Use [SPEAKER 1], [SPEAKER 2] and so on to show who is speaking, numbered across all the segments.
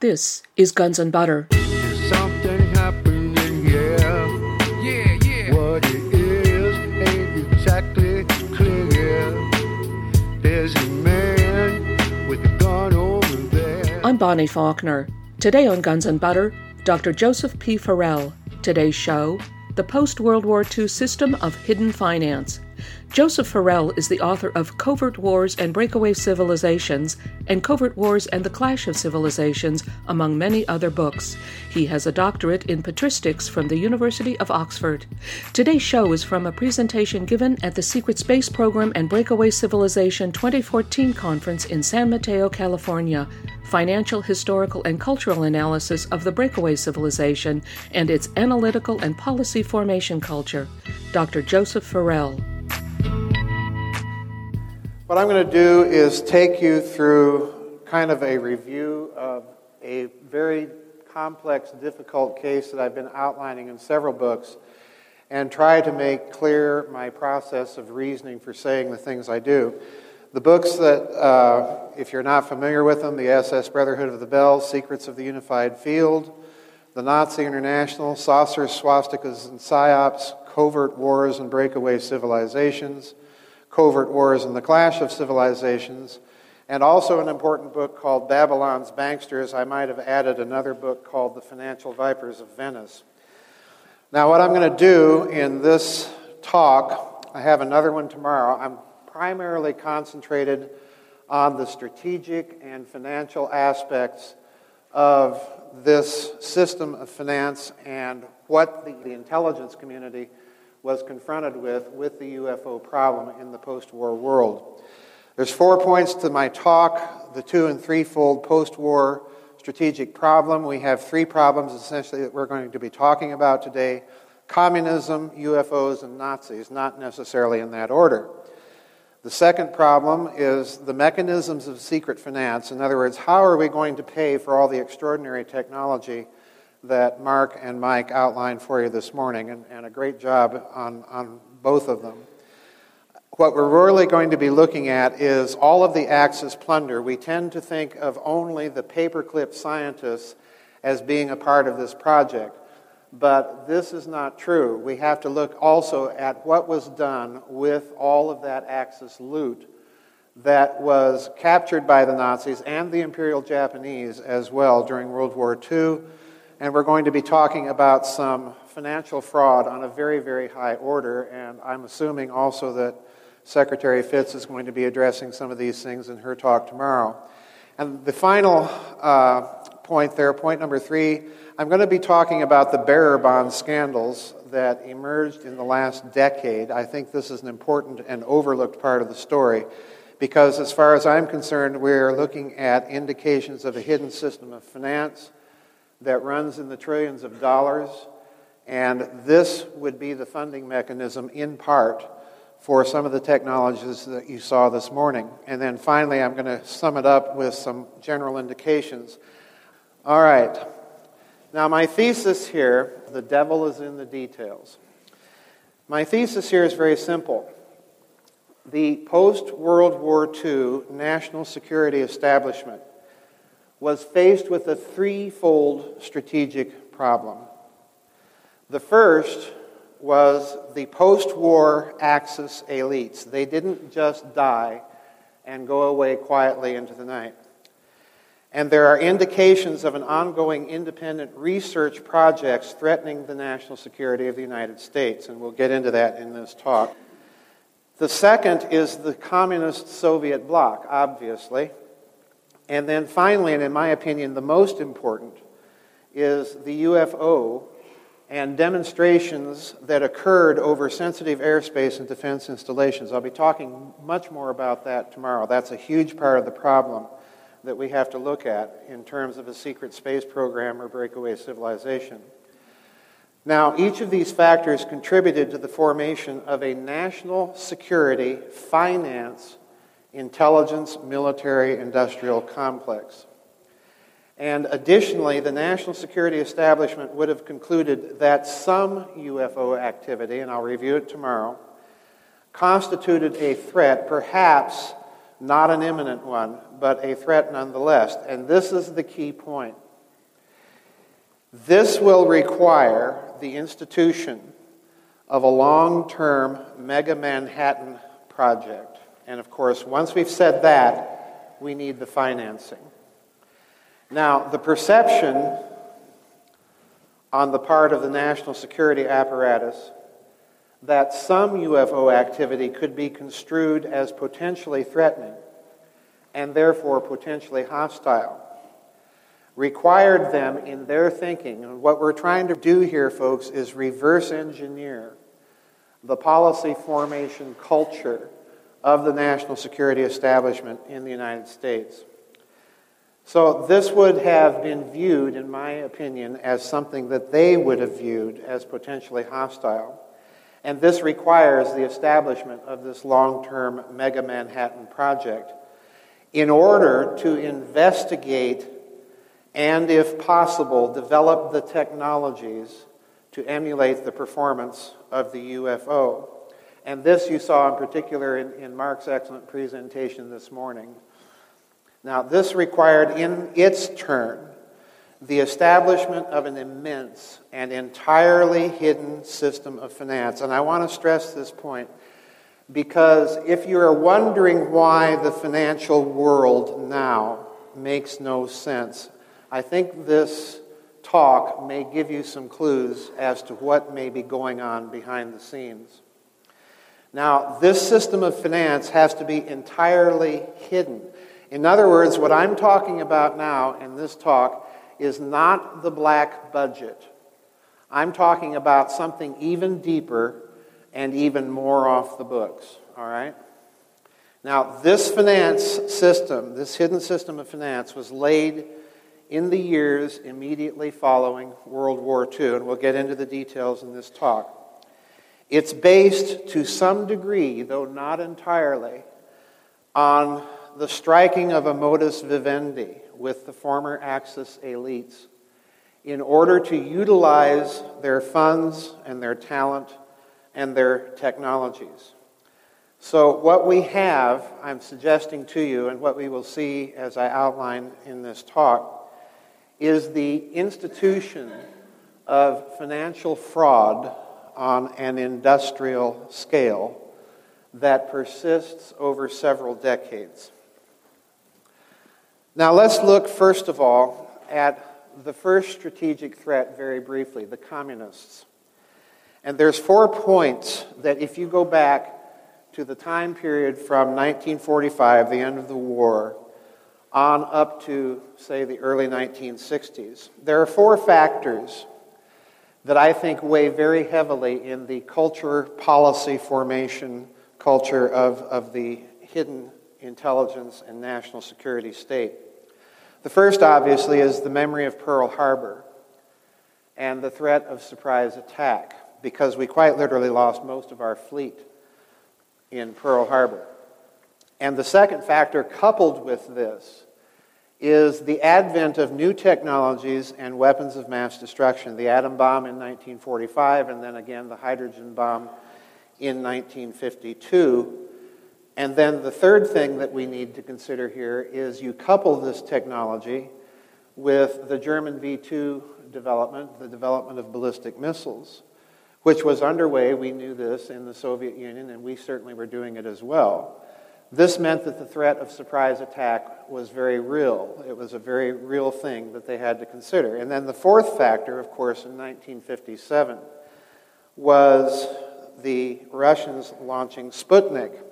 [SPEAKER 1] This is Guns and Butter.
[SPEAKER 2] There's something happening, yeah.
[SPEAKER 3] Yeah, yeah.
[SPEAKER 2] What it is ain't exactly clear. There's a man with a gun over there.
[SPEAKER 1] I'm Bonnie Faulkner. Today on Guns and Butter, Dr. Joseph P. Farrell. Today's show The Post World War II System of Hidden Finance. Joseph Farrell is the author of Covert Wars and Breakaway Civilizations and Covert Wars and the Clash of Civilizations, among many other books. He has a doctorate in patristics from the University of Oxford. Today's show is from a presentation given at the Secret Space Program and Breakaway Civilization 2014 conference in San Mateo, California. Financial, historical, and cultural analysis of the breakaway civilization and its analytical and policy formation culture. Dr. Joseph Farrell.
[SPEAKER 4] What I'm going to do is take you through kind of a review of a very complex, difficult case that I've been outlining in several books and try to make clear my process of reasoning for saying the things I do. The books that, uh, if you're not familiar with them, the SS Brotherhood of the Bell, Secrets of the Unified Field, The Nazi International, Saucers, Swastikas, and Psyops, Covert Wars and Breakaway Civilizations, Covert Wars and the Clash of Civilizations, and also an important book called Babylon's Banksters. I might have added another book called The Financial Vipers of Venice. Now, what I'm going to do in this talk, I have another one tomorrow. I'm primarily concentrated on the strategic and financial aspects of this system of finance and what the, the intelligence community was confronted with with the UFO problem in the post-war world. There's four points to my talk, the two and threefold post-war strategic problem. We have three problems essentially that we're going to be talking about today. Communism, UFOs, and Nazis, not necessarily in that order. The second problem is the mechanisms of secret finance. In other words, how are we going to pay for all the extraordinary technology that Mark and Mike outlined for you this morning, and, and a great job on, on both of them. What we're really going to be looking at is all of the Axis plunder. We tend to think of only the paperclip scientists as being a part of this project. But this is not true. We have to look also at what was done with all of that Axis loot that was captured by the Nazis and the Imperial Japanese as well during World War II and we're going to be talking about some financial fraud on a very, very high order. And I'm assuming also that Secretary Fitts is going to be addressing some of these things in her talk tomorrow. And the final uh, point there, point number three, I'm going to be talking about the bearer bond scandals that emerged in the last decade. I think this is an important and overlooked part of the story because, as far as I'm concerned, we're looking at indications of a hidden system of finance that runs in the trillions of dollars, and this would be the funding mechanism in part for some of the technologies that you saw this morning. And then finally, I'm going to sum it up with some general indications. All right. Now, my thesis here the devil is in the details. My thesis here is very simple. The post World War II national security establishment was faced with a threefold strategic problem. The first was the post war Axis elites. They didn't just die and go away quietly into the night. And there are indications of an ongoing independent research projects threatening the national security of the United States, and we'll get into that in this talk. The second is the communist Soviet bloc, obviously. And then finally, and in my opinion, the most important, is the UFO and demonstrations that occurred over sensitive airspace and defense installations. I'll be talking much more about that tomorrow. That's a huge part of the problem that we have to look at in terms of a secret space program or breakaway civilization. Now, each of these factors contributed to the formation of a national security finance intelligence, military, industrial complex. And additionally, the national security establishment would have concluded that some UFO activity, and I'll review it tomorrow, constituted a threat, perhaps not an imminent one, but a threat nonetheless. And this is the key point. This will require the institution of a long term Mega Manhattan project. And of course, once we've said that, we need the financing. Now, the perception on the part of the national security apparatus that some UFO activity could be construed as potentially threatening and therefore potentially hostile required them in their thinking. And what we're trying to do here, folks, is reverse engineer the policy formation culture of the national security establishment in the United States. So, this would have been viewed, in my opinion, as something that they would have viewed as potentially hostile. And this requires the establishment of this long term Mega Manhattan Project in order to investigate and, if possible, develop the technologies to emulate the performance of the UFO. And this you saw in particular in, in, Mark's excellent presentation this morning. Now, this required in its turn the establishment of an immense and entirely hidden system of finance. And I want to stress this point because if you are wondering why the financial world now makes no sense, I think this talk may give you some clues as to what may be going on behind the scenes. Now, this system of finance has to be entirely hidden. In other words, what I'm talking about now in this talk is not the black budget. I'm talking about something even deeper and even more off the books, all right? Now, this finance system, this hidden system of finance, was laid in the years immediately following World War II, and we'll get into the details in this talk. It's based to some degree, though not entirely, on the striking of a modus vivendi with the former Axis elites in order to utilize their funds and their talent and their technologies. So, what we have, I'm suggesting to you, and what we will see as I outline in this talk, is the institution of financial fraud on an industrial scale that persists over several decades. Now, let's look first of all at the first strategic threat very briefly the communists. And there's four points that, if you go back to the time period from 1945, the end of the war, on up to, say, the early 1960s, there are four factors that I think weigh very heavily in the culture policy formation culture of, of the hidden intelligence and national security state. The first, obviously, is the memory of Pearl Harbor and the threat of surprise attack, because we quite literally lost most of our fleet in Pearl Harbor. And the second factor, coupled with this, is the advent of new technologies and weapons of mass destruction. The atom bomb in 1945, and then again the hydrogen bomb in 1952. And then the third thing that we need to consider here is you couple this technology with the German V 2 development, the development of ballistic missiles, which was underway. We knew this in the Soviet Union, and we certainly were doing it as well. This meant that the threat of surprise attack was very real. It was a very real thing that they had to consider. And then the fourth factor, of course, in 1957 was the Russians launching Sputnik.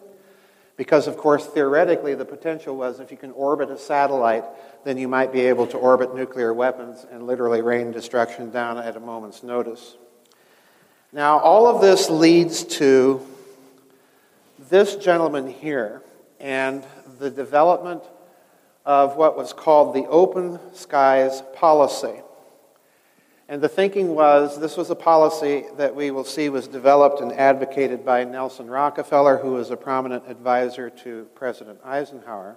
[SPEAKER 4] Because, of course, theoretically, the potential was if you can orbit a satellite, then you might be able to orbit nuclear weapons and literally rain destruction down at a moment's notice. Now, all of this leads to this gentleman here and the development of what was called the open skies policy. And the thinking was this was a policy that we will see was developed and advocated by Nelson Rockefeller, who was a prominent advisor to President Eisenhower.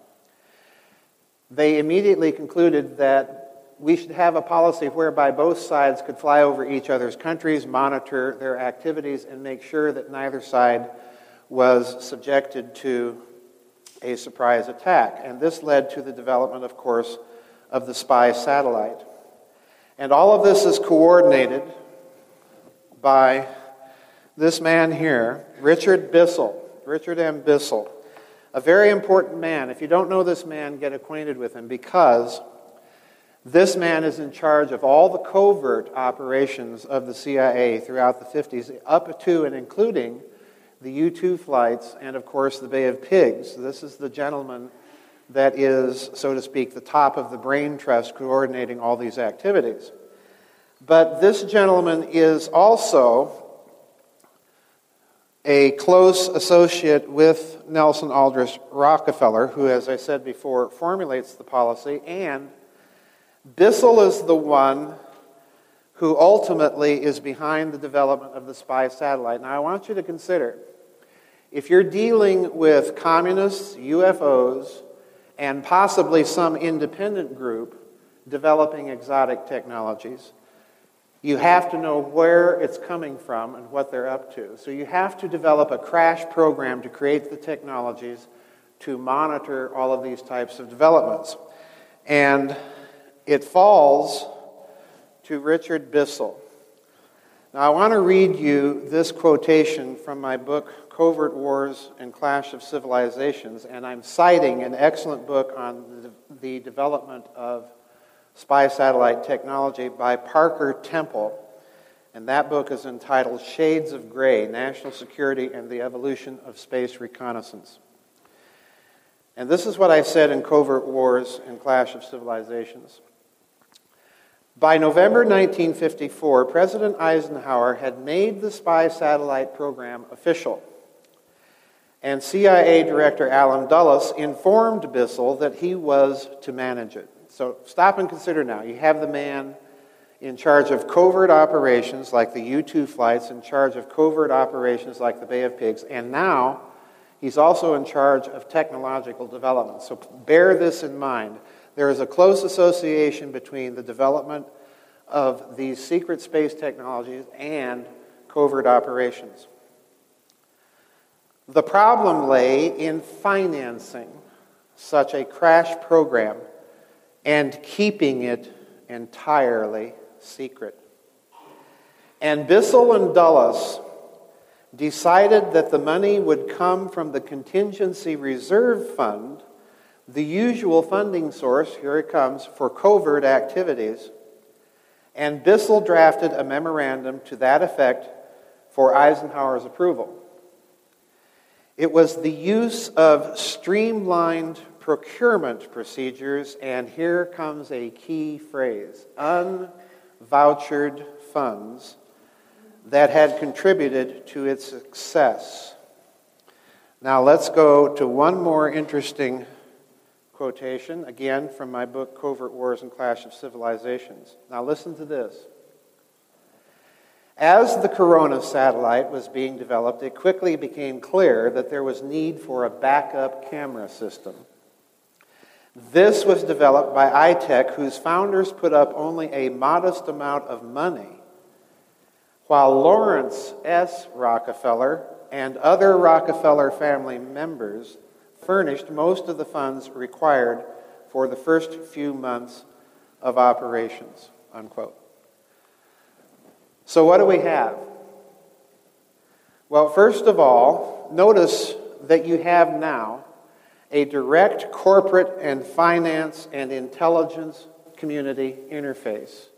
[SPEAKER 4] They immediately concluded that we should have a policy whereby both sides could fly over each other's countries, monitor their activities, and make sure that neither side was subjected to a surprise attack. And this led to the development, of course, of the spy satellite. And all of this is coordinated by this man here, Richard Bissell, Richard M. Bissell, a very important man. If you don't know this man, get acquainted with him because this man is in charge of all the covert operations of the CIA throughout the 50s, up to and including the U 2 flights and, of course, the Bay of Pigs. This is the gentleman that is, so to speak, the top of the brain trust coordinating all these activities. But this gentleman is also a close associate with Nelson Aldrich Rockefeller, who, as I said before, formulates the policy, and Bissell is the one who ultimately is behind the development of the spy satellite. Now, I want you to consider if you're dealing with communists, UFOs, and possibly some independent group developing exotic technologies, you have to know where it's coming from and what they're up to. So you have to develop a crash program to create the technologies to monitor all of these types of developments. And it falls to Richard Bissell. Now, I want to read you this quotation from my book, Covert Wars and Clash of Civilizations, and I'm citing an excellent book on the development of spy satellite technology by Parker Temple. And that book is entitled Shades of Gray National Security and the Evolution of Space Reconnaissance. And this is what I said in Covert Wars and Clash of Civilizations. By November 1954, President Eisenhower had made the spy satellite program official. And CIA Director Allen Dulles informed Bissell that he was to manage it. So stop and consider now. You have the man in charge of covert operations like the U 2 flights, in charge of covert operations like the Bay of Pigs, and now he's also in charge of technological development. So bear this in mind. There is a close association between the development of these secret space technologies and covert operations. The problem lay in financing such a crash program and keeping it entirely secret. And Bissell and Dulles decided that the money would come from the Contingency Reserve Fund, the usual funding source, here it comes, for covert activities. And Bissell drafted a memorandum to that effect for Eisenhower's approval. It was the use of streamlined procurement procedures, and here comes a key phrase unvouchered funds that had contributed to its success. Now let's go to one more interesting quotation, again from my book, Covert Wars and Clash of Civilizations. Now listen to this. As the Corona satellite was being developed, it quickly became clear that there was need for a backup camera system. This was developed by Itek, whose founders put up only a modest amount of money, while Laurance S. Rockefeller and other Rockefeller family members furnished most of the funds required for the first few months of operations. Unquote. So, what do we have? Well, first of all, notice that you have now a direct corporate and finance and intelligence community interface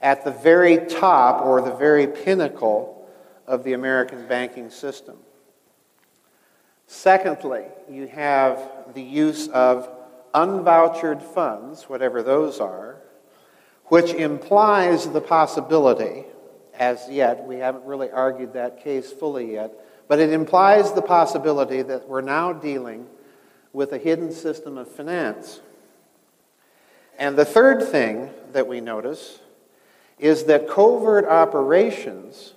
[SPEAKER 4] at the very top or the very pinnacle of the American banking system. Secondly, you have the use of unvouchered funds, whatever those are, which implies the possibility, as yet, we haven't really argued that case fully yet, but it implies the possibility that we're now dealing with a hidden system of finance. And the third thing that we notice is that covert operations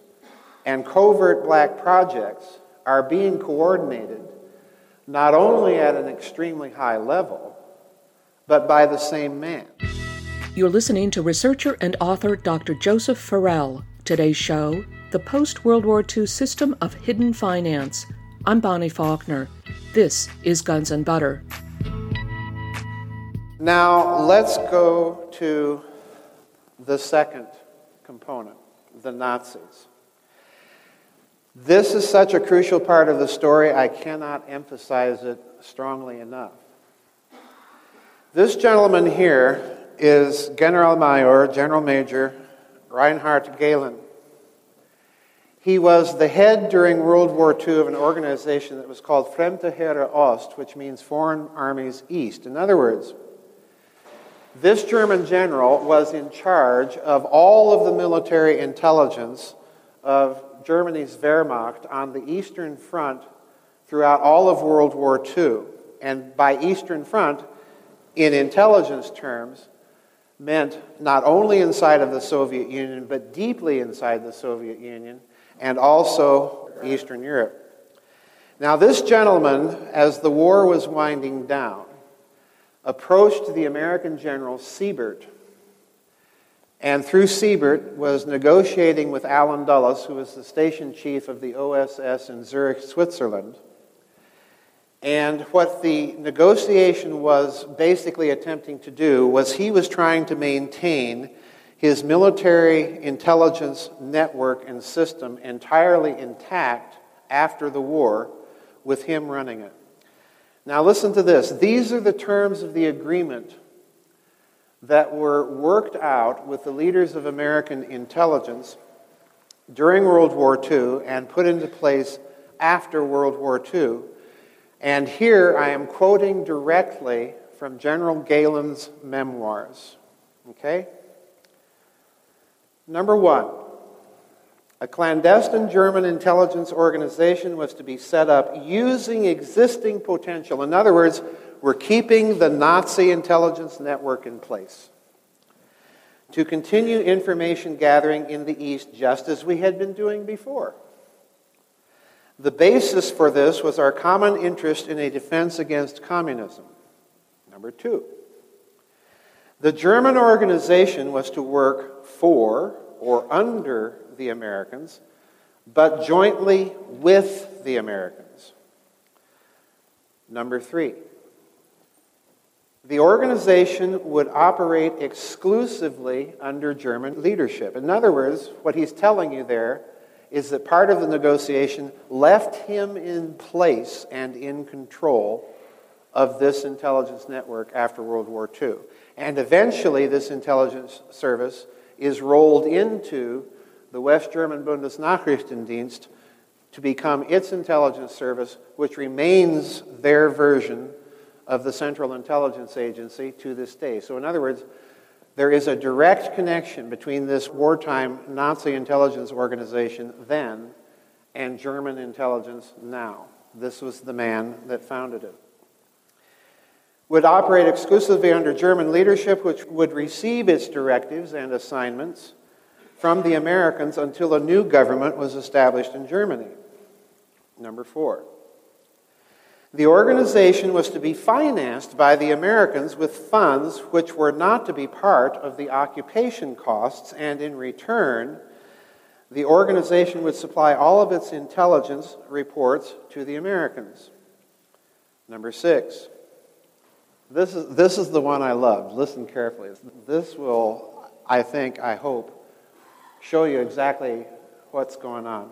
[SPEAKER 4] and covert black projects are being coordinated not only at an extremely high level, but by the same man.
[SPEAKER 1] You're listening to researcher and author Dr. Joseph Farrell. Today's show The Post World War II System of Hidden Finance. I'm Bonnie Faulkner. This is Guns and Butter.
[SPEAKER 4] Now, let's go to the second component, the Nazis. This is such a crucial part of the story, I cannot emphasize it strongly enough. This gentleman here is General Major, General Major Reinhard Gehlen. He was the head during World War II of an organization that was called Fremde Heere Ost, which means Foreign Armies East. In other words, this German general was in charge of all of the military intelligence of Germany's Wehrmacht on the Eastern Front throughout all of World War II. And by Eastern Front, in intelligence terms, meant not only inside of the Soviet Union, but deeply inside the Soviet Union and also Eastern Europe. Now, this gentleman, as the war was winding down, approached the American general Sibert and through Sibert was negotiating with Allen Dulles, who was the station chief of the OSS in Zurich, Switzerland. And what the negotiation was basically attempting to do was he was trying to maintain his military intelligence network and system entirely intact after the war with him running it. Now, listen to this. These are the terms of the agreement that were worked out with the leaders of American intelligence during World War II and put into place after World War II. And here I am quoting directly from General Gehlen's memoirs. Okay? Number one, a clandestine German intelligence organization was to be set up using existing potential. In other words, we're keeping the Nazi intelligence network in place to continue information gathering in the East just as we had been doing before. The basis for this was our common interest in a defense against communism. Number two, the German organization was to work for or under the Americans, but jointly with the Americans. Number three, the organization would operate exclusively under German leadership. In other words, what he's telling you there is that part of the negotiation left him in place and in control of this intelligence network after World War II. And eventually, this intelligence service is rolled into the West German Bundesnachrichtendienst to become its intelligence service, which remains their version of the Central Intelligence Agency to this day. So, in other words, there is a direct connection between this wartime Nazi intelligence organization then and German intelligence now. This was the man that founded it. Would operate exclusively under German leadership, which would receive its directives and assignments from the Americans until a new government was established in Germany. Number four. The organization was to be financed by the Americans with funds which were not to be part of the occupation costs, and in return, the organization would supply all of its intelligence reports to the Americans. Number six. This is, this is the one I loved. Listen carefully. This will, I think, I hope, show you exactly what's going on.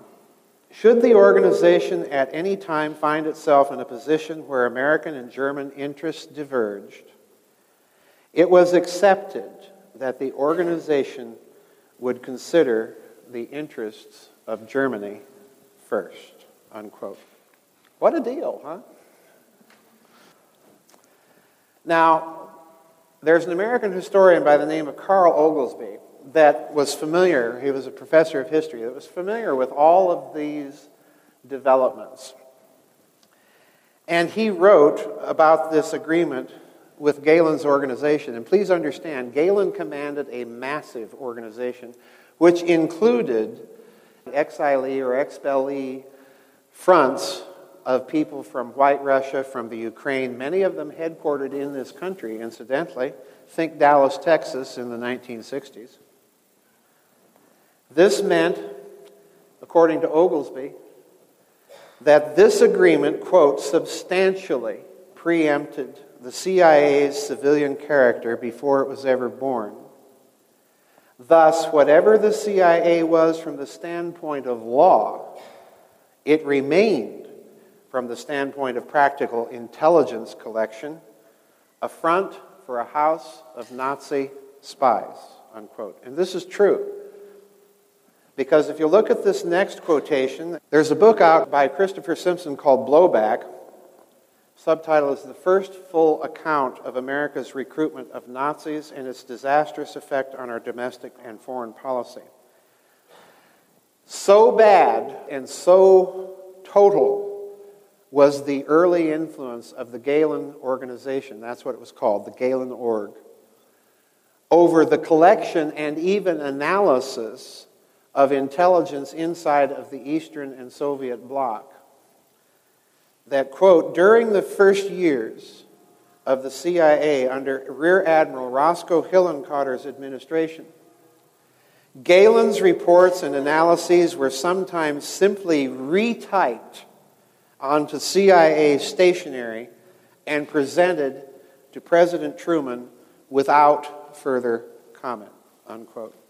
[SPEAKER 4] Should the organization at any time find itself in a position where American and German interests diverged, it was accepted that the organization would consider the interests of Germany first. Unquote. What a deal, huh? Now, there's an American historian by the name of Carl Oglesby that was familiar, he was a professor of history, that was familiar with all of these developments. And he wrote about this agreement with Gehlen's organization. And please understand, Galen commanded a massive organization which included exilee or expellee fronts of people from White Russia, from the Ukraine, many of them headquartered in this country, incidentally. Think Dallas, Texas in the 1960s. This meant, according to Oglesby, that this agreement, quote, substantially preempted the CIA's civilian character before it was ever born. Thus, whatever the CIA was from the standpoint of law, it remained, from the standpoint of practical intelligence collection, a front for a house of Nazi spies. Unquote. And this is true. Because if you look at this next quotation, there's a book out by Christopher Simpson called Blowback. Subtitle is The First Full Account of America's Recruitment of Nazis and Its Disastrous Effect on Our Domestic and Foreign Policy. So bad and so total was the early influence of the Gehlen organization, that's what it was called, the Gehlen Org, over the collection and even analysis of intelligence inside of the Eastern and Soviet bloc. That, quote, during the first years of the CIA under Rear Admiral Roscoe Hillenkoetter's administration, Gehlen's reports and analyses were sometimes simply retyped onto CIA stationery and presented to President Truman without further comment. Unquote.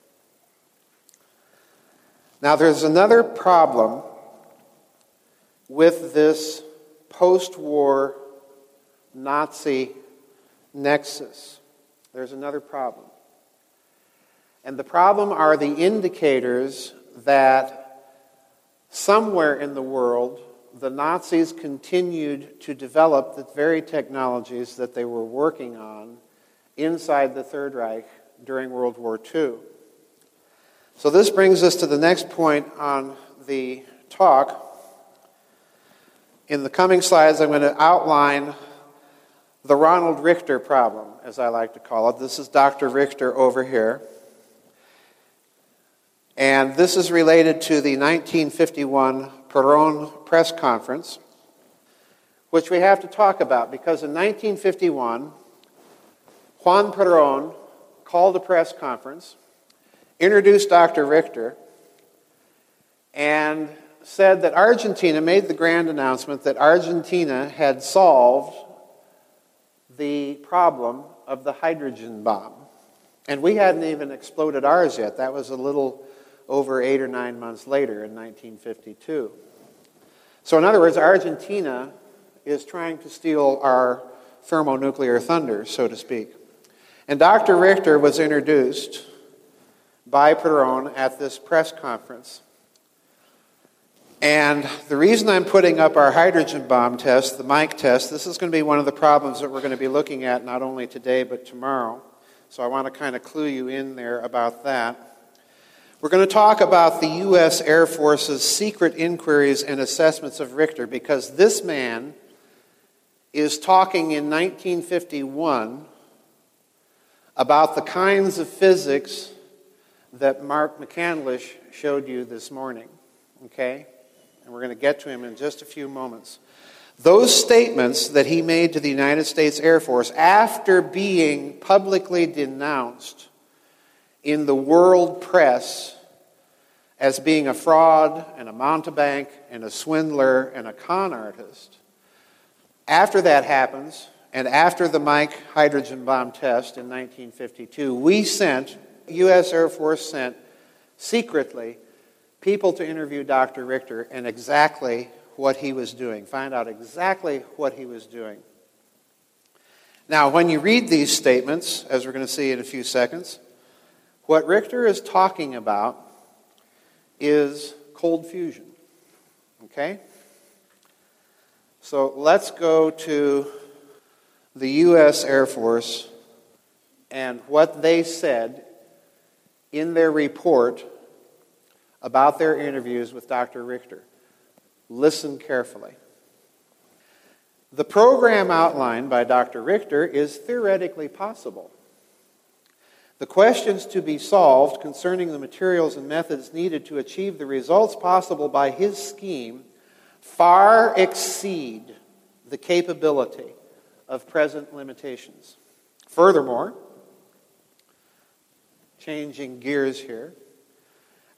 [SPEAKER 4] Now, there's another problem with this post war Nazi nexus. There's another problem. And the problem are the indicators that somewhere in the world the Nazis continued to develop the very technologies that they were working on inside the Third Reich during World War II. So, this brings us to the next point on the talk. In the coming slides, I'm going to outline the Ronald Richter problem, as I like to call it. This is Dr. Richter over here. And this is related to the 1951 Perón press conference, which we have to talk about because in 1951, Juan Perón called a press conference introduced Dr. Richter, and said that Argentina made the grand announcement that Argentina had solved the problem of the hydrogen bomb. And we hadn't even exploded ours yet. That was a little over eight or nine months later in 1952. So, in other words, Argentina is trying to steal our thermonuclear thunder, so to speak. And Dr. Richter was introduced by Perón at this press conference. And the reason I'm putting up our hydrogen bomb test, the Mike test, this is going to be one of the problems that we're going to be looking at not only today but tomorrow. So I want to kind of clue you in there about that. We're going to talk about the U.S. Air Force's secret inquiries and assessments of Richter because this man is talking in 1951 about the kinds of physics that Mark McCandlish showed you this morning. Okay? And we're going to get to him in just a few moments. Those statements that he made to the United States Air Force after being publicly denounced in the world press as being a fraud and a mountebank and a swindler and a con artist, after that happens, and after the Mike hydrogen bomb test in 1952, we sent U.S. Air Force sent secretly people to interview Dr. Richter and exactly what he was doing, find out exactly what he was doing. Now, when you read these statements, as we're going to see in a few seconds, what Richter is talking about is cold fusion. Okay? So let's go to the U.S. Air Force and what they said in their report about their interviews with Dr. Richter. Listen carefully. The program outlined by Dr. Richter is theoretically possible. The questions to be solved concerning the materials and methods needed to achieve the results possible by his scheme far exceed the capability of present limitations. Furthermore, changing gears here.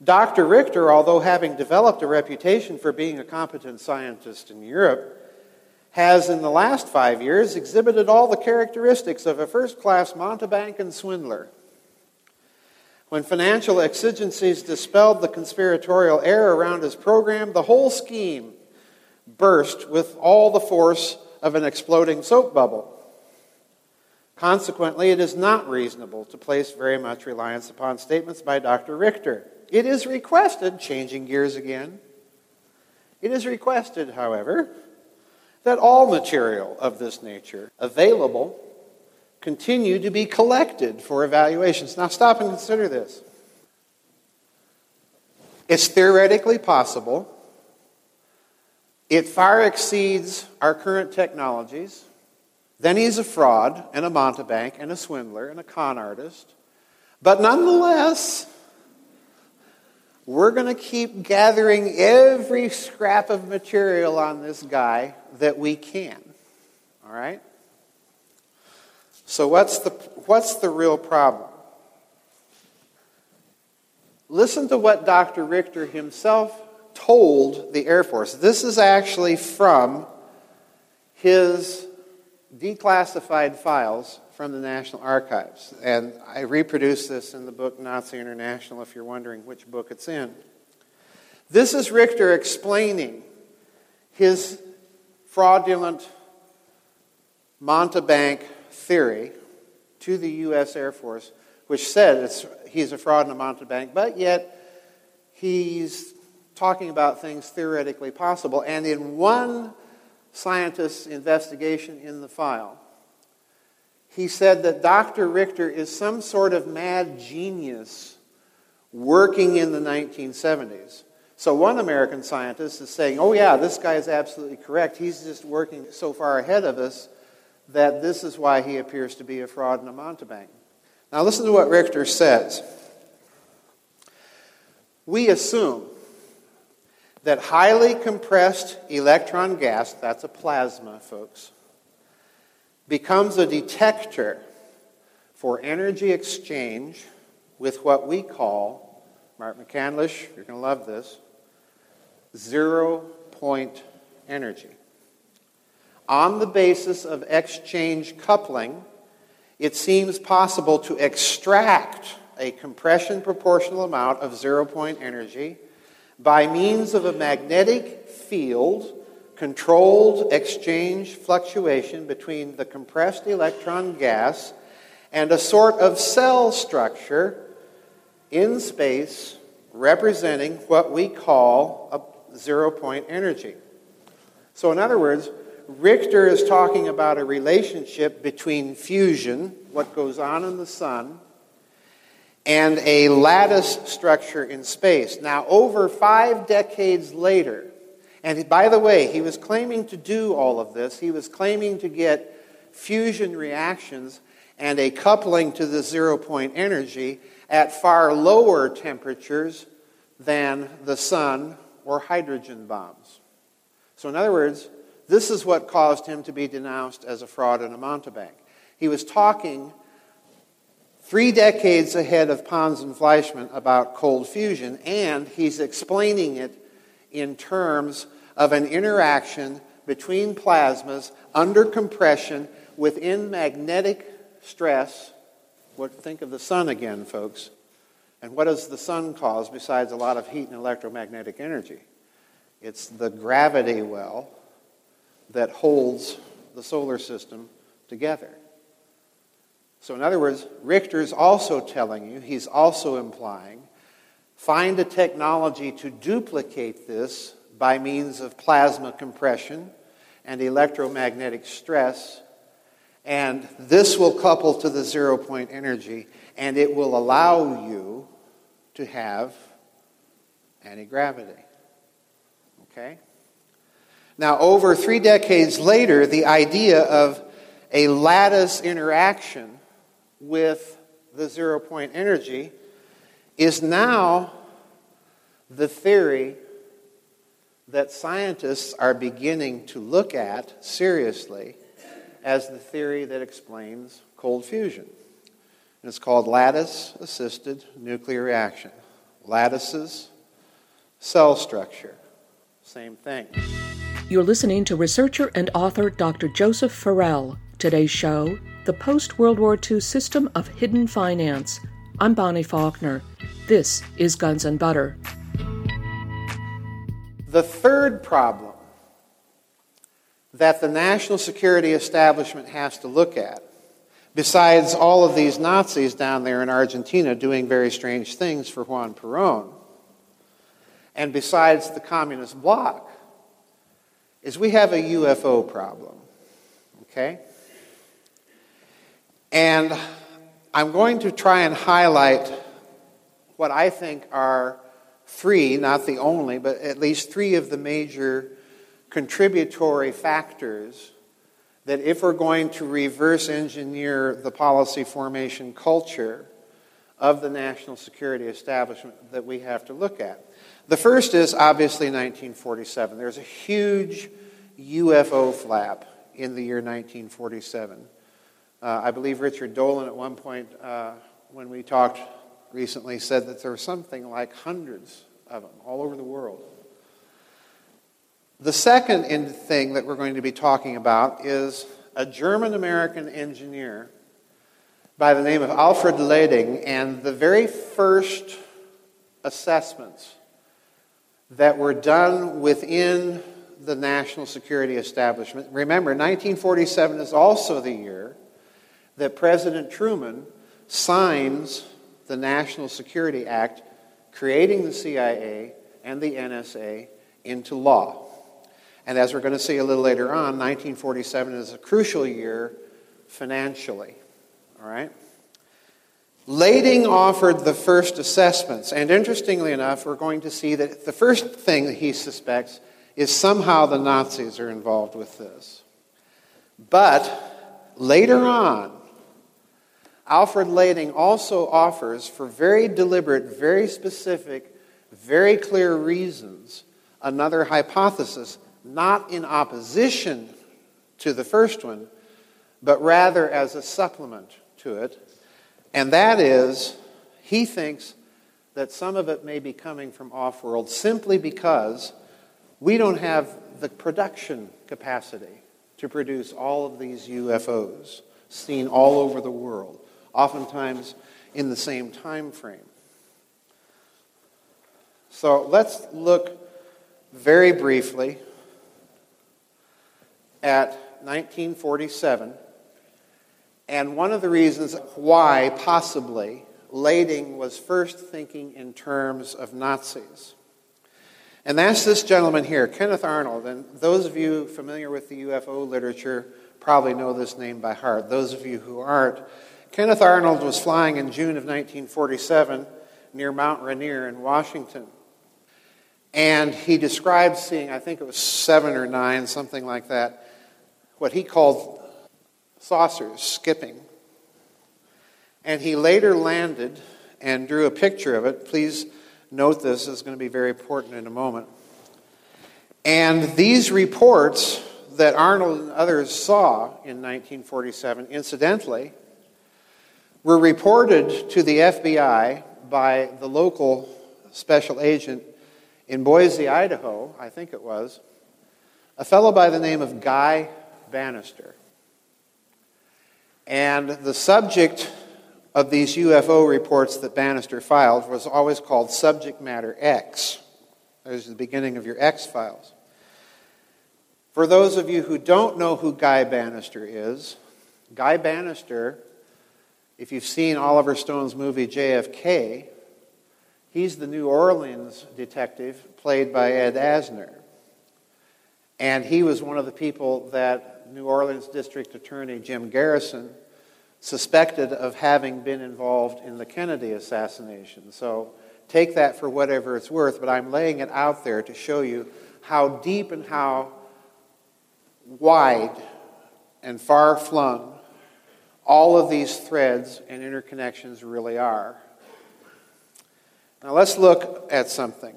[SPEAKER 4] Dr. Richter, although having developed a reputation for being a competent scientist in Europe, has in the last five years exhibited all the characteristics of a first class mountebank and swindler. When financial exigencies dispelled the conspiratorial air around his program, the whole scheme burst with all the force of an exploding soap bubble. Consequently, it is not reasonable to place very much reliance upon statements by Dr. Richter. It is requested, changing gears again, it is requested, however, that all material of this nature available continue to be collected for evaluations. Now, stop and consider this. It's theoretically possible, it far exceeds our current technologies. Then he's a fraud and a mountebank and a swindler and a con artist. But nonetheless, we're going to keep gathering every scrap of material on this guy that we can. All right? So, what's the, what's the real problem? Listen to what Dr. Richter himself told the Air Force. This is actually from his declassified files from the National Archives. And I reproduce this in the book Nazi International if you're wondering which book it's in. This is Richter explaining his fraudulent Mountebank theory to the U.S. Air Force, which said he's a fraud and a Mountebank, but yet he's talking about things theoretically possible. And in one scientist's investigation in the file, he said that Dr. Richter is some sort of mad genius working in the 1970s. So one American scientist is saying, oh, yeah, this guy is absolutely correct. He's just working so far ahead of us that this is why he appears to be a fraud and a mountebank. Now, listen to what Richter says. We assume that highly compressed electron gas, that's a plasma, folks, becomes a detector for energy exchange with what we call, Mark McCandlish, you're going to love this, zero point energy. On the basis of exchange coupling, it seems possible to extract a compression proportional amount of zero point energy by means of a magnetic field controlled exchange fluctuation between the compressed electron gas and a sort of cell structure in space representing what we call a zero point energy. So, in other words, Richter is talking about a relationship between fusion, what goes on in the sun, and a lattice structure in space. Now, over five decades later, and by the way, he was claiming to do all of this. He was claiming to get fusion reactions and a coupling to the zero point energy at far lower temperatures than the sun or hydrogen bombs. So, in other words, this is what caused him to be denounced as a fraud and a mountebank. He was talking three decades ahead of Pons and Fleischmann about cold fusion, and he's explaining it in terms of an interaction between plasmas under compression within magnetic stress. What, think of the sun again, folks. And what does the sun cause besides a lot of heat and electromagnetic energy? It's the gravity well that holds the solar system together. So, in other words, Richter's also telling you, he's also implying, find a technology to duplicate this by means of plasma compression and electromagnetic stress. And this will couple to the zero point energy, and it will allow you to have anti gravity. Okay? Now, over three decades later, the idea of a lattice interaction with the zero point energy is now the theory that scientists are beginning to look at seriously as the theory that explains cold fusion. And it's called lattice assisted nuclear reaction. Lattices, cell structure, same thing.
[SPEAKER 1] You're listening to researcher and author Dr. Joseph Farrell. Today's show The Post World War II System of Hidden Finance I'm Bonnie Faulkner. This is Guns and Butter.
[SPEAKER 4] The third problem that the national security establishment has to look at, besides all of these Nazis down there in Argentina doing very strange things for Juan Perón, and besides the communist bloc, is we have a UFO problem. Okay? And I'm going to try and highlight what I think are three, not the only, but at least three of the major contributory factors that if we're going to reverse engineer the policy formation culture of the national security establishment that we have to look at. The first is obviously 1947. There's a huge UFO flap in the year 1947. Uh, I believe Richard Dolan at one point, uh, when we talked recently, said that there were something like hundreds of them all over the world. The second thing that we're going to be talking about is a German American engineer by the name of Alfred Loedding, and the very first assessments that were done within the national security establishment. Remember, 1947 is also the year that President Truman signs the National Security Act, creating the CIA and the NSA into law. And as we're going to see a little later on, 1947 is a crucial year financially. All right? Loedding offered the first assessments, and interestingly enough, we're going to see that the first thing that he suspects is somehow the Nazis are involved with this. But later on, Alfred Loedding also offers, for very deliberate, very specific, very clear reasons, another hypothesis, not in opposition to the first one, but rather as a supplement to it. And that is, he thinks that some of it may be coming from off world simply because we don't have the production capacity to produce all of these UFOs seen all over the world oftentimes in the same time frame. So let's look very briefly at 1947 and one of the reasons why possibly Loedding was first thinking in terms of Nazis. And that's this gentleman here, Kenneth Arnold. And those of you familiar with the UFO literature probably know this name by heart. Those of you who aren't, Kenneth Arnold was flying in June of 1947 near Mount Rainier in Washington. And he described seeing, I think it was seven or nine, something like that, what he called saucers skipping. And he later landed and drew a picture of it. Please note this, it's going to be very important in a moment. And these reports that Arnold and others saw in 1947, incidentally, were reported to the FBI by the local special agent in Boise, Idaho, I think it was, a fellow by the name of Guy Banister. And the subject of these UFO reports that Banister filed was always called Subject Matter X. There's the beginning of your X files. For those of you who don't know who Guy Banister is, Guy Banister if you've seen Oliver Stone's movie JFK, he's the New Orleans detective played by Ed Asner. And he was one of the people that New Orleans District Attorney Jim Garrison suspected of having been involved in the Kennedy assassination. So take that for whatever it's worth, but I'm laying it out there to show you how deep and how wide and far flung all of these threads and interconnections really are. Now let's look at something.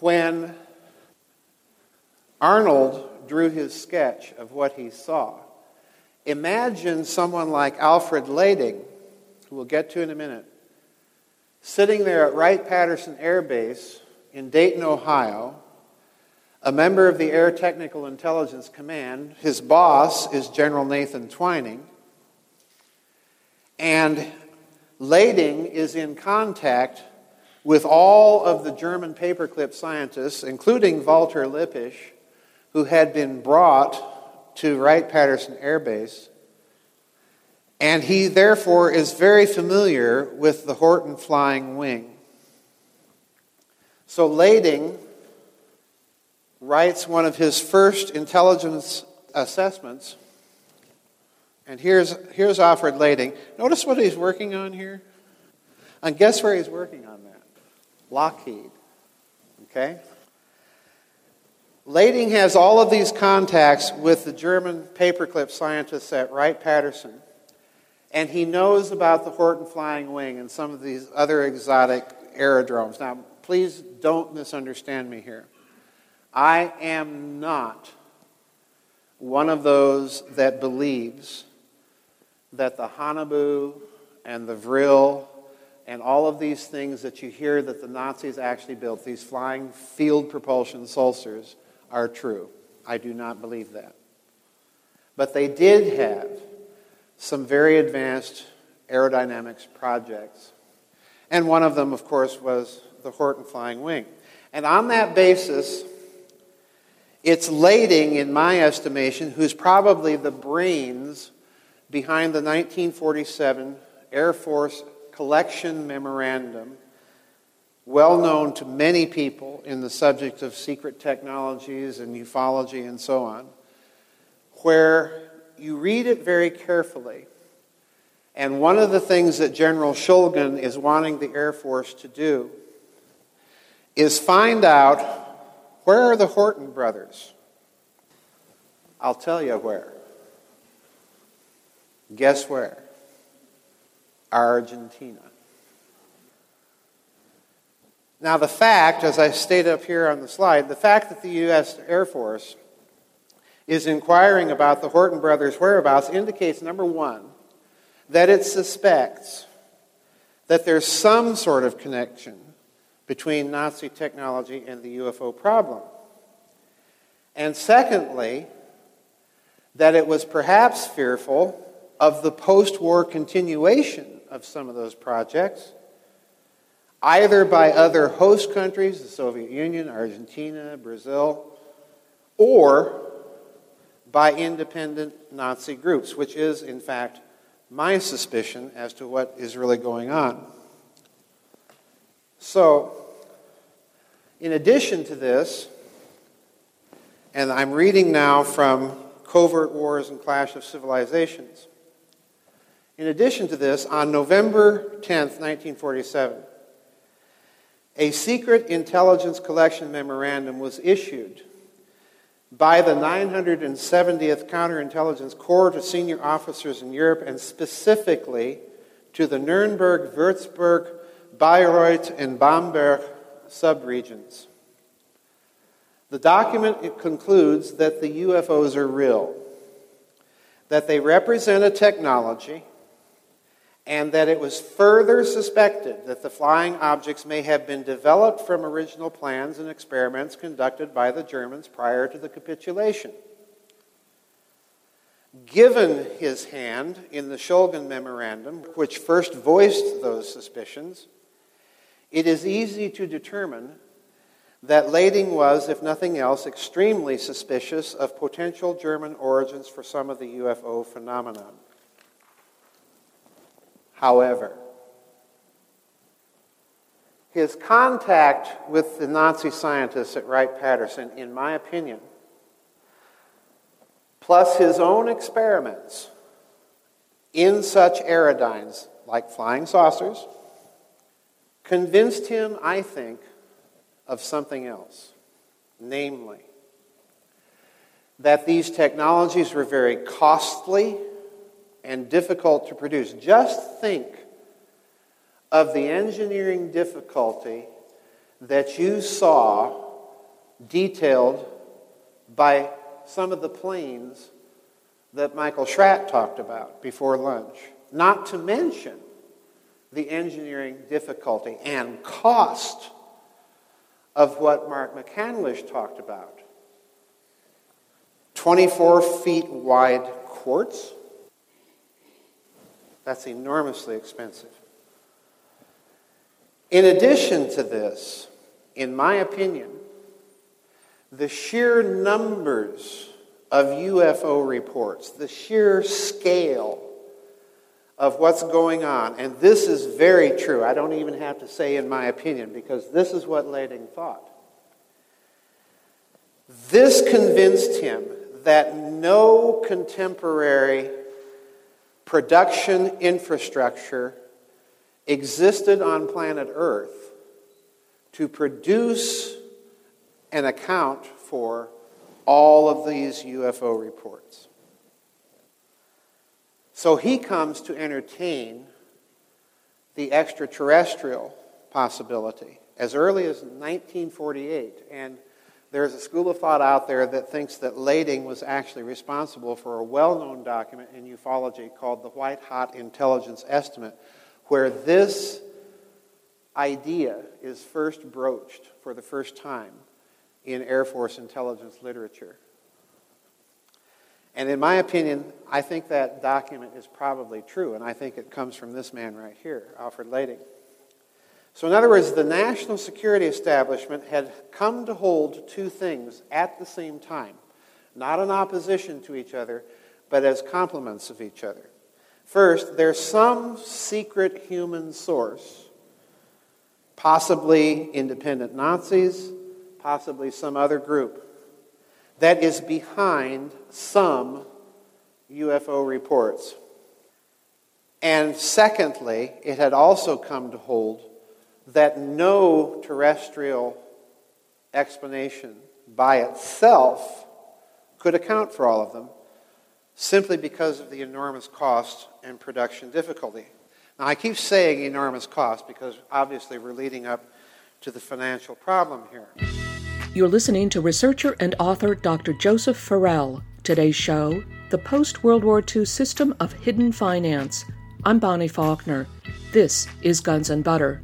[SPEAKER 4] When Arnold drew his sketch of what he saw, imagine someone like Alfred Loedding, who we'll get to in a minute, sitting there at Wright Patterson Air Base in Dayton, Ohio, a member of the Air Technical Intelligence Command. His boss is General Nathan Twining. And Loedding is in contact with all of the German paperclip scientists, including Walter Lippisch, who had been brought to Wright Patterson Air Base. And he, therefore, is very familiar with the Horten flying wing. So, Loedding writes one of his first intelligence assessments. And here's, here's Alfred Loedding. Notice what he's working on here? And guess where he's working on that? Lockheed. Okay? Loedding has all of these contacts with the German paperclip scientists at Wright Patterson. And he knows about the Horten Flying Wing and some of these other exotic aerodromes. Now, please don't misunderstand me here. I am not one of those that believes that the Haunebu and the Vril and all of these things that you hear that the Nazis actually built, these flying field propulsion saucers, are true. I do not believe that. But they did have some very advanced aerodynamics projects. And one of them, of course, was the Horten Flying Wing. And on that basis, it's Loedding, in my estimation, who's probably the brains behind the 1947 Air Force Collection Memorandum, well known to many people in the subject of secret technologies and ufology and so on, where you read it very carefully. And one of the things that General Schulgen is wanting the Air Force to do is find out where are the Horten brothers? I'll tell you where. Guess where? Argentina. Now, the fact, as I stated up here on the slide, the fact that the U.S. Air Force is inquiring about the Horten brothers' whereabouts indicates, number one, that it suspects that there's some sort of connection between Nazi technology and the UFO problem. And secondly, that it was perhaps fearful of the post war continuation of some of those projects, either by other host countries, the Soviet Union, Argentina, Brazil, or by independent Nazi groups, which is, in fact, my suspicion as to what is really going on. So, in addition to this, and I'm reading now from Covert Wars and Clash of Civilizations. In addition to this, on November 10th, 1947, a secret intelligence collection memorandum was issued by the 970th Counterintelligence Corps to senior officers in Europe and specifically to the Nuremberg, Würzburg, Bayreuth, and Bamberg subregions. The document concludes that the UFOs are real, that they represent a technology, and that it was further suspected that the flying objects may have been developed from original plans and experiments conducted by the Germans prior to the capitulation. Given his hand in the Schulgen Memorandum, which first voiced those suspicions, it is easy to determine that Loedding was, if nothing else, extremely suspicious of potential German origins for some of the UFO phenomenon. However, his contact with the Nazi scientists at Wright Patterson, in my opinion, plus his own experiments in such aerodynes like flying saucers, convinced him, I think, of something else. Namely, that these technologies were very costly and difficult to produce. Just think of the engineering difficulty that you saw detailed by some of the planes that Michael Schratt talked about before lunch. Not to mention the engineering difficulty and cost of what Mark McCandlish talked about 24 feet wide quartz. That's enormously expensive. In addition to this, in my opinion, the sheer numbers of UFO reports, the sheer scale of what's going on, and this is very true. I don't even have to say in my opinion, because this is what Loedding thought. This convinced him that no contemporary production infrastructure existed on planet Earth to produce and account for all of these UFO reports. So he comes to entertain the extraterrestrial possibility as early as 1948. And there's a school of thought out there that thinks that Loedding was actually responsible for a well known document in ufology called the White Hot Intelligence Estimate, where this idea is first broached for the first time in Air Force intelligence literature. And in my opinion, I think that document is probably true, and I think it comes from this man right here, Alfred Loedding. So, in other words, the national security establishment had come to hold two things at the same time, not in opposition to each other, but as complements of each other. First, there's some secret human source, possibly independent Nazis, possibly some other group, that is behind some UFO reports. And secondly, it had also come to hold that no terrestrial explanation by itself could account for all of them simply because of the enormous cost and production difficulty. Now, I keep saying enormous cost because obviously we're leading up to the financial problem here.
[SPEAKER 1] You're listening to researcher and author Dr. Joseph Farrell. Today's show The Post World War II System of Hidden Finance. I'm Bonnie Faulkner. This is Guns and Butter.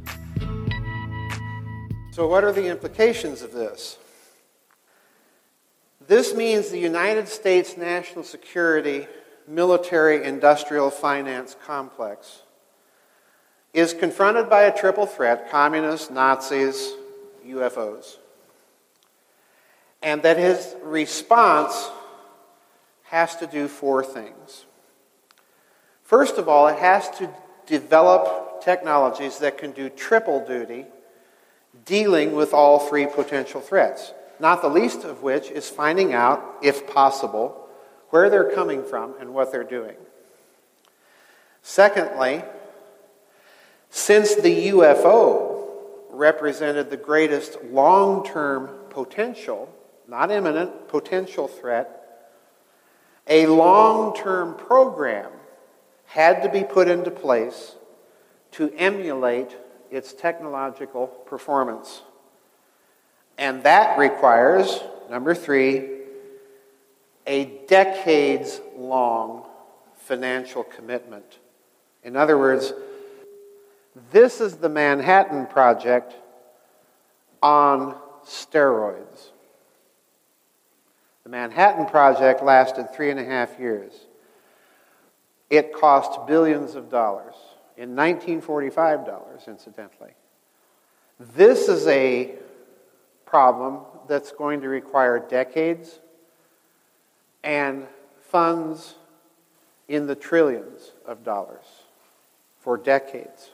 [SPEAKER 4] So, what are the implications of this? This means the United States national security military industrial finance complex is confronted by a triple threat communists, Nazis, UFOs. And that his response has to do four things. First of all, it has to develop technologies that can do triple duty dealing with all three potential threats, not the least of which is finding out, if possible, where they're coming from and what they're doing. Secondly, since the UFO represented the greatest long term potential, not imminent, potential threat, a long term program had to be put into place to emulate its technological performance. And that requires, number three, a decades long financial commitment. In other words, this is the Manhattan Project on steroids. The Manhattan Project lasted three and a half years. It cost billions of dollars in 1945 dollars, incidentally. This is a problem that's going to require decades and funds in the trillions of dollars for decades.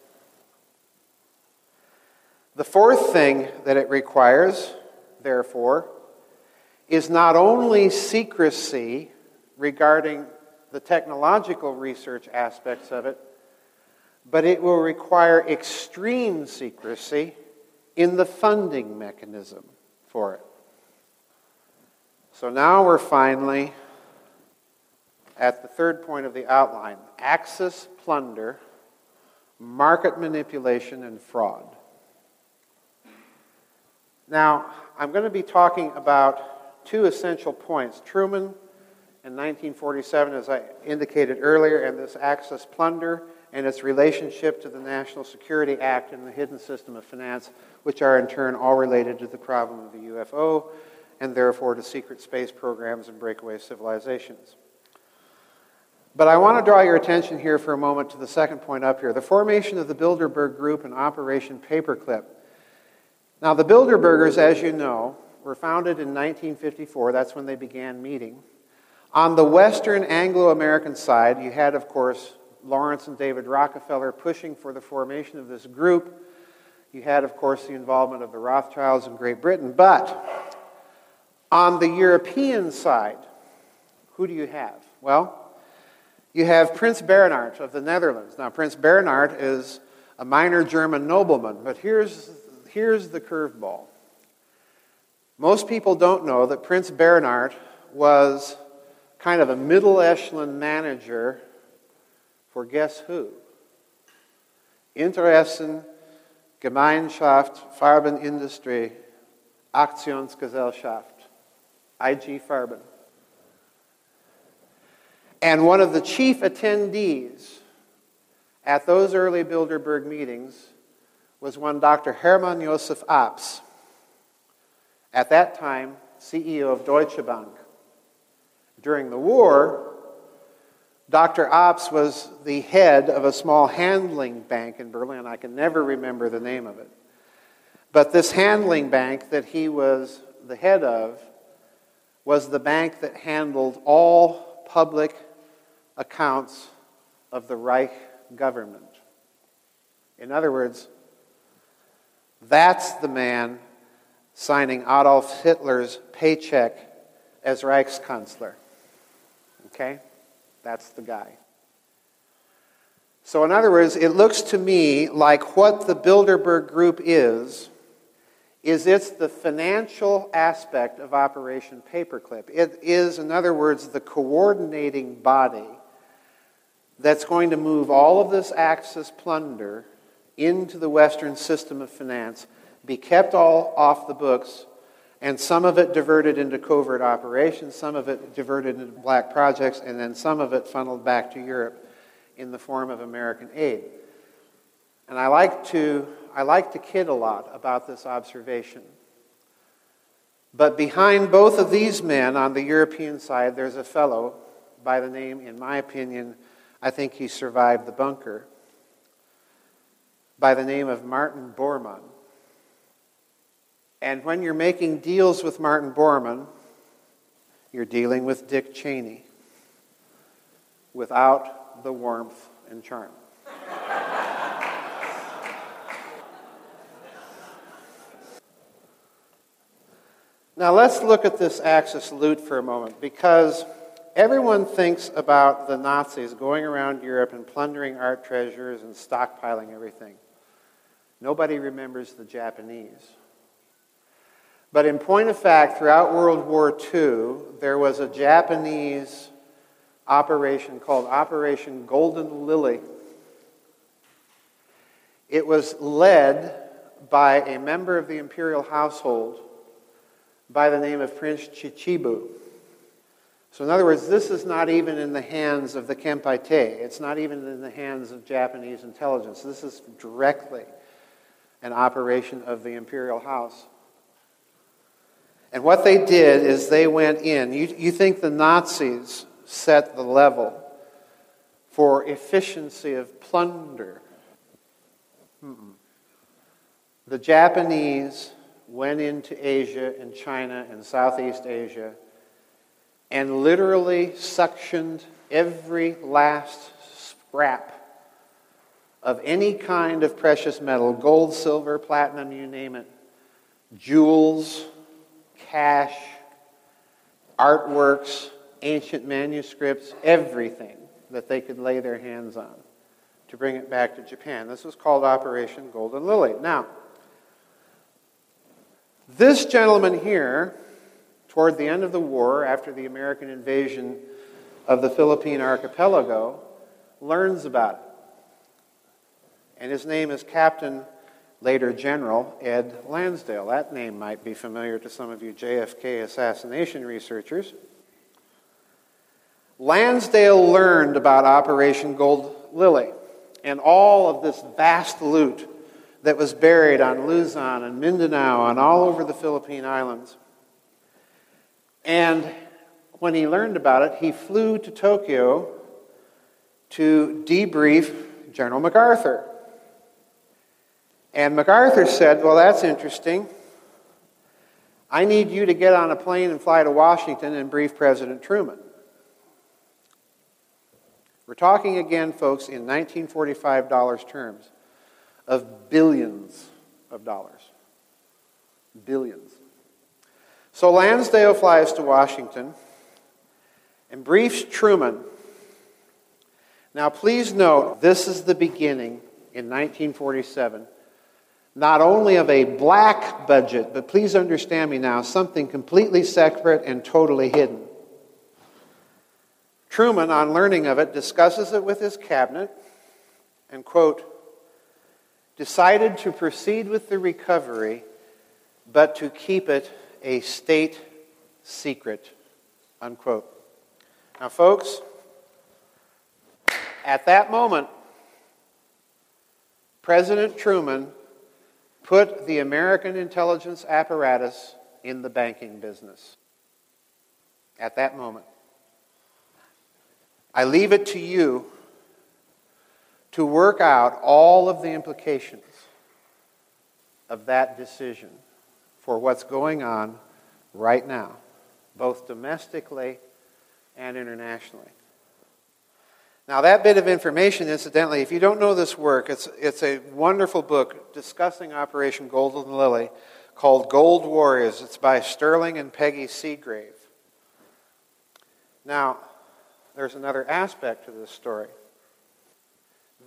[SPEAKER 4] The fourth thing that it requires, therefore, is not only secrecy regarding the technological research aspects of it, but it will require extreme secrecy in the funding mechanism for it. So now we're finally at the third point of the outline Axis plunder, market manipulation, and fraud. Now, I'm going to be talking about two essential points Truman in 1947, as I indicated earlier, and this Axis plunder and its relationship to the National Security Act and the hidden system of finance, which are in turn all related to the problem of the UFO and therefore to secret space programs and breakaway civilizations. But I want to draw your attention here for a moment to the second point up here the formation of the Bilderberg Group and Operation Paperclip. Now, the Bilderbergers, as you know, were founded in 1954. That's when they began meeting. On the Western Anglo American side, you had, of course, Laurance and David Rockefeller pushing for the formation of this group. You had, of course, the involvement of the Rothschilds in Great Britain. But on the European side, who do you have? Well, you have Prince Bernhard of the Netherlands. Now, Prince Bernhard is a minor German nobleman, but here's, here's the curveball. Most people don't know that Prince Bernhard was kind of a middle echelon manager for guess who? Interessen Gemeinschaft Farbenindustrie Aktionsgesellschaft, IG Farben. And one of the chief attendees at those early Bilderberg meetings was one Dr. Hermann Josef Abs, at that time CEO of Deutsche Bank. During the war, Dr. Abs was the head of a small handling bank in Berlin. I can never remember the name of it. But this handling bank that he was the head of was the bank that handled all public accounts of the Reich government. In other words, that's the man signing Adolf Hitler's paycheck as Reichskanzler. Okay? That's the guy. So, in other words, it looks to me like what the Bilderberg Group is, is it's the financial aspect of Operation Paperclip. It is, in other words, the coordinating body that's going to move all of this Axis plunder into the Western system of finance, be kept all off the books, and some of it diverted into covert operations, some of it diverted into black projects, and then some of it funneled back to Europe in the form of American aid. And I like to, I like to kid a lot about this observation. But behind both of these men on the European side, there's a fellow by the name, in my opinion, I think he survived the bunker, by the name of Martin Bormann. And when you're making deals with Martin Bormann, you're dealing with Dick Cheney without the warmth and charm. now let's look at this Axis loot for a moment because everyone thinks about the Nazis going around Europe and plundering art treasures and stockpiling everything. Nobody remembers the Japanese. But in point of fact, throughout World War II, there was a Japanese operation called Operation Golden Lily. It was led by a member of the imperial household by the name of Prince Chichibu. So, in other words, this is not even in the hands of the Kempeitai. It's not even in the hands of Japanese intelligence. This is directly an operation of the imperial house. And what they did is they went in. You, you think the Nazis set the level for efficiency of plunder? Mm-mm. The Japanese went into Asia and China and Southeast Asia and literally suctioned every last scrap of any kind of precious metal gold, silver, platinum, you name it, jewels cash, artworks, ancient manuscripts, everything that they could lay their hands on to bring it back to Japan. This was called Operation Golden Lily. Now, this gentleman here, toward the end of the war, after the American invasion of the Philippine archipelago, learns about it. And his name is Captain later General Ed Lansdale. That name might be familiar to some of you JFK assassination researchers. Lansdale learned about Operation Gold Lily and all of this vast loot that was buried on Luzon and Mindanao and all over the Philippine Islands. And when he learned about it, he flew to Tokyo to debrief General MacArthur. And MacArthur said, Well, that's interesting. I need you to get on a plane and fly to Washington and brief President Truman. We're talking again, folks, in 1945 dollars terms of billions of dollars. Billions. So Lansdale flies to Washington and briefs Truman. Now, please note, this is the beginning in 1947 not only of a black budget, but please understand me now, something completely separate and totally hidden. Truman, on learning of it, discusses it with his cabinet and, quote, decided to proceed with the recovery, but to keep it a state secret, unquote. Now, folks, at that moment, President Truman put the American intelligence apparatus in the banking business. At that moment. I leave it to you to work out all of the implications of that decision for what's going on right now, both domestically and internationally. Now, that bit of information, incidentally, if you don't know this work, it's, it's a wonderful book discussing Operation Golden Lily called Gold Warriors. It's by Sterling and Peggy Seagrave. Now, there's another aspect to this story.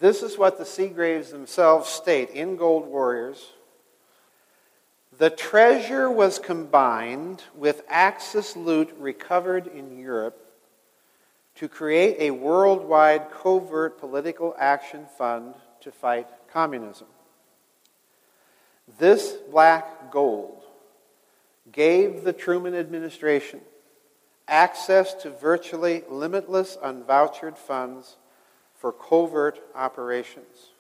[SPEAKER 4] This is what the Seagraves themselves state in Gold Warriors. The treasure was combined with Axis loot recovered in Europe to create a worldwide covert political action fund to fight communism. This black gold gave the Truman administration access to virtually limitless unvouchered funds for covert operations.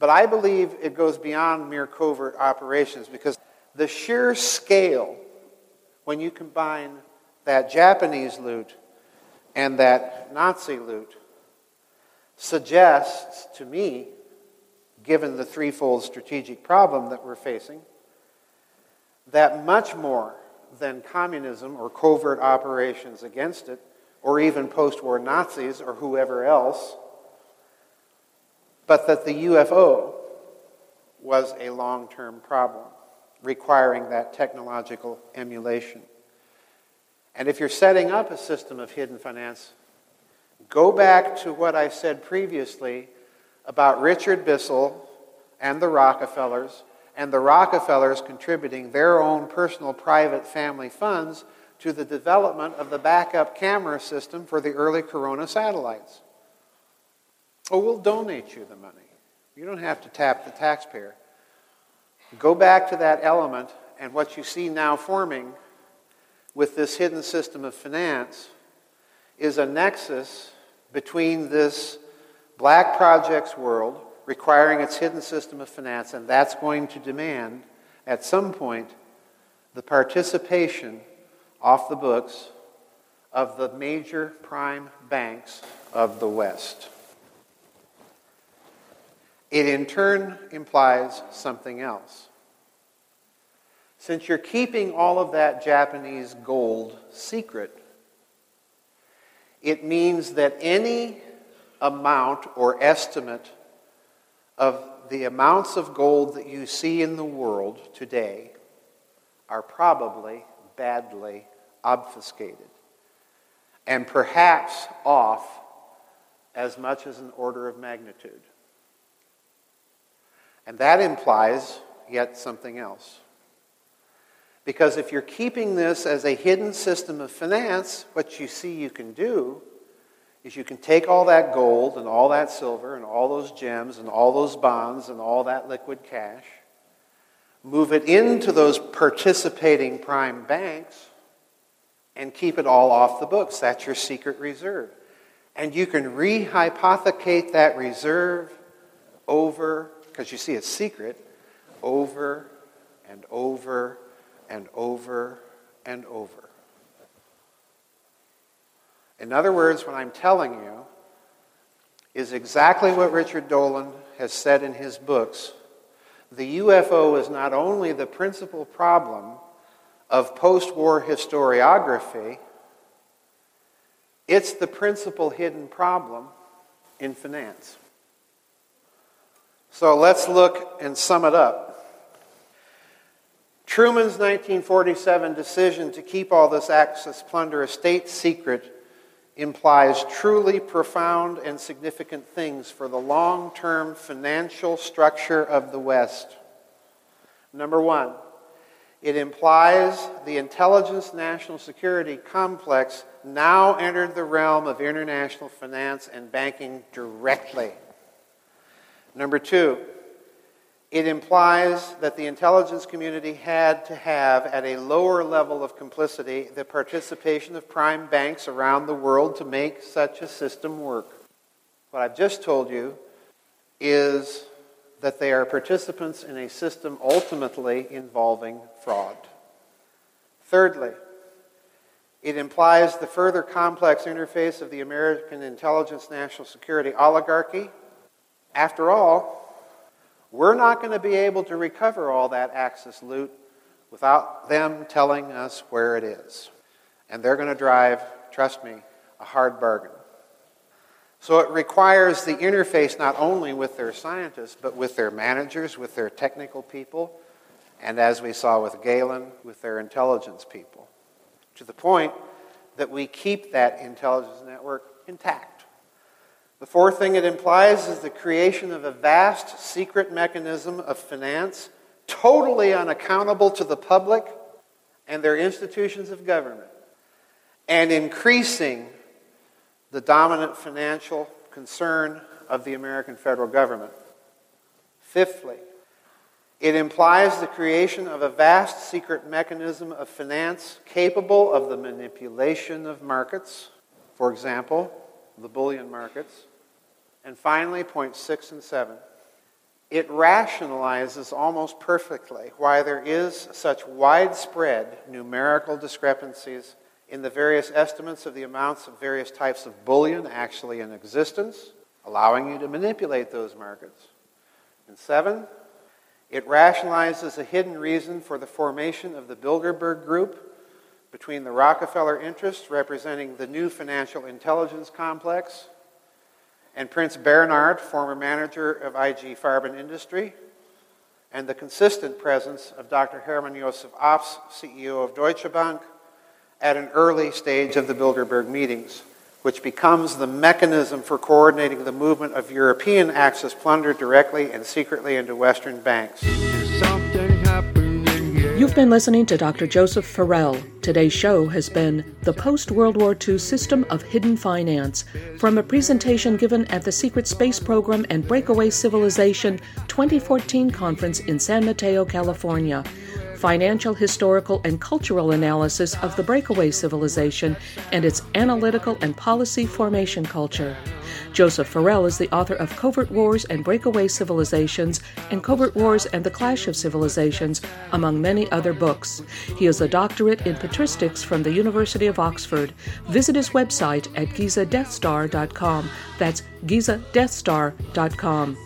[SPEAKER 4] But I believe it goes beyond mere covert operations because the sheer scale, when you combine that Japanese loot and that Nazi loot suggests to me, given the threefold strategic problem that we're facing, that much more than communism or covert operations against it, or even post war Nazis or whoever else, but that the UFO was a long term problem requiring that technological emulation. And if you're setting up a system of hidden finance, go back to what I said previously about Richard Bissell and the Rockefellers, and the Rockefellers contributing their own personal private family funds to the development of the backup camera system for the early Corona satellites. Oh, we'll donate you the money. You don't have to tap the taxpayer. Go back to that element, and what you see now forming with this hidden system of finance is a nexus between this black projects world requiring its hidden system of finance, and that's going to demand, at some point, the participation off the books of the major prime banks of the West. It in turn implies something else. Since you're keeping all of that Japanese gold secret, it means that any amount or estimate of the amounts of gold that you see in the world today are probably badly obfuscated and perhaps off as much as an order of magnitude. And that implies yet something else. Because if you're keeping this as a hidden system of finance, what you see you can do is you can take all that gold and all that silver and all those gems and all those bonds and all that liquid cash, move it into those participating prime banks, and keep it all off the books. That's your secret reserve. And you can rehypothecate that reserve over, because you see it's secret, over and over and over and over. In other words, what I'm telling you is exactly what Richard Dolan has said in his books. The UFO is not only the principal problem of post war historiography, it's the principal hidden problem in finance. So let's look and sum it up. Truman's 1947 decision to keep all this Axis plunder a state secret implies truly profound and significant things for the long term financial structure of the West. Number one, it implies the intelligence national security complex now entered the realm of international finance and banking directly. Number two, it implies that the intelligence community had to have, at a lower level of complicity, the participation of prime banks around the world to make such a system work. What I've just told you is that they are participants in a system ultimately involving fraud. Thirdly, it implies the further complex interface of the American intelligence national security oligarchy. After all, we're not going to be able to recover all that Axis loot without them telling us where it is. And they're going to drive, trust me, a hard bargain. So it requires the interface not only with their scientists, but with their managers, with their technical people, and as we saw with Gehlen, with their intelligence people, to the point that we keep that intelligence network intact. The fourth thing it implies is the creation of a vast secret mechanism of finance, totally unaccountable to the public and their institutions of government, and increasing the dominant financial concern of the American federal government. Fifthly, it implies the creation of a vast secret mechanism of finance capable of the manipulation of markets, for example, the bullion markets and finally, points six and seven. It rationalizes almost perfectly why there is such widespread numerical discrepancies in the various estimates of the amounts of various types of bullion actually in existence, allowing you to manipulate those markets. And seven, it rationalizes a hidden reason for the formation of the Bilderberg Group between the Rockefeller interests representing the new financial intelligence complex and Prince Bernhard, former manager of IG Farben Industry, and the consistent presence of Dr. Hermann Josef Abs, CEO of Deutsche Bank, at an early stage of the Bilderberg meetings, which becomes the mechanism for coordinating the movement of European Axis plunder directly and secretly into Western banks.
[SPEAKER 1] You've been listening to Dr. Joseph Farrell. Today's show has been The Post World War II System of Hidden Finance from a presentation given at the Secret Space Program and Breakaway Civilization 2014 conference in San Mateo, California financial, historical, and cultural analysis of the breakaway civilization and its analytical and policy formation culture. Joseph Farrell is the author of Covert Wars and Breakaway Civilizations and Covert Wars and the Clash of Civilizations, among many other books. He is a doctorate in patristics from the University of Oxford. Visit his website at gizadeathstar.com. That's gizadeathstar.com.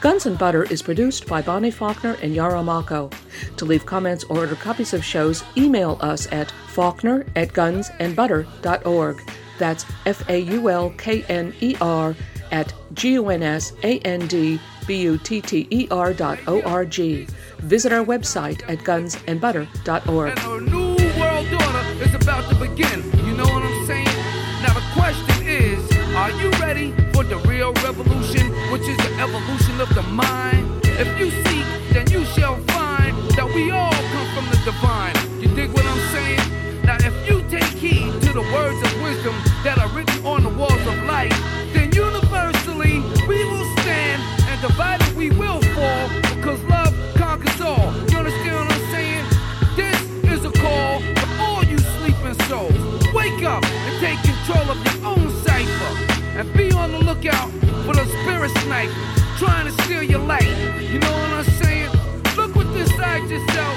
[SPEAKER 1] Guns and Butter is produced by Bonnie Faulkner and Yarrow Mahko. To leave comments or order copies of shows, email us at faulkner at gunsandbutter.org. That's F A U L K N E R at G U N S A N D B U T T E R dot O R G. Visit our website at gunsandbutter.org.
[SPEAKER 3] And new world order is about to begin. You know what I'm saying? Now the question is, are you ready for the real revolution, which is the evolution of the mind? If you seek, then you shall find that we all come from the divine. Wisdom that are written on the walls of life, then universally we will stand and divided we will fall because love conquers all. You understand what I'm saying? This is a call for all you sleeping souls. Wake up and take control of your own cipher and be on the lookout for the spirit sniper trying to steal your light. You know what I'm saying? Look within inside yourself